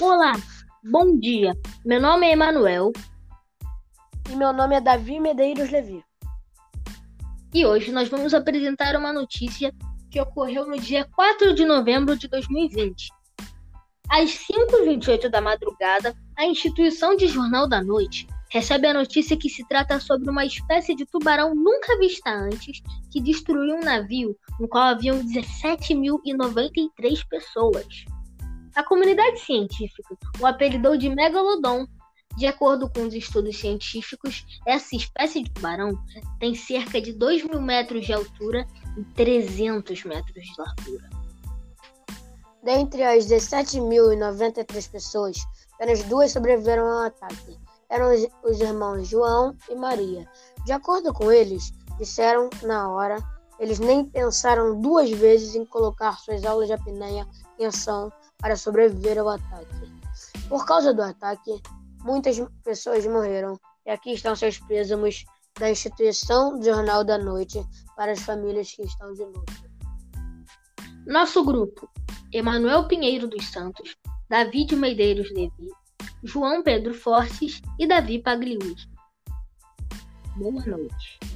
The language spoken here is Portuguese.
Olá, bom dia. Meu nome é Emanuel E meu nome é Davi Medeiros Levi. e hoje nós vamos apresentar uma notícia que ocorreu no dia 4 de novembro de 2020. Às 5h28 da madrugada, a instituição de Jornal da Noite recebe a notícia que se trata sobre uma espécie de tubarão nunca vista antes que destruiu um navio no qual haviam 17.093 pessoas. A comunidade científica o apelidou de Megalodon. De acordo com os estudos científicos, essa espécie de tubarão tem cerca de 2 mil metros de altura e 300 metros de largura. Dentre as 17.093 pessoas, apenas duas sobreviveram ao ataque. Eram os, os irmãos João e Maria. De acordo com eles, disseram na hora, eles nem pensaram duas vezes em colocar suas aulas de apneia em ação para sobreviver ao ataque. Por causa do ataque, muitas pessoas morreram. E aqui estão seus pêsames da instituição do Jornal da Noite para as famílias que estão de luto. Nosso grupo: Emanuel Pinheiro dos Santos, David Medeiros Levi, João Pedro Fortes e Davi Pagliucci. Boa noite.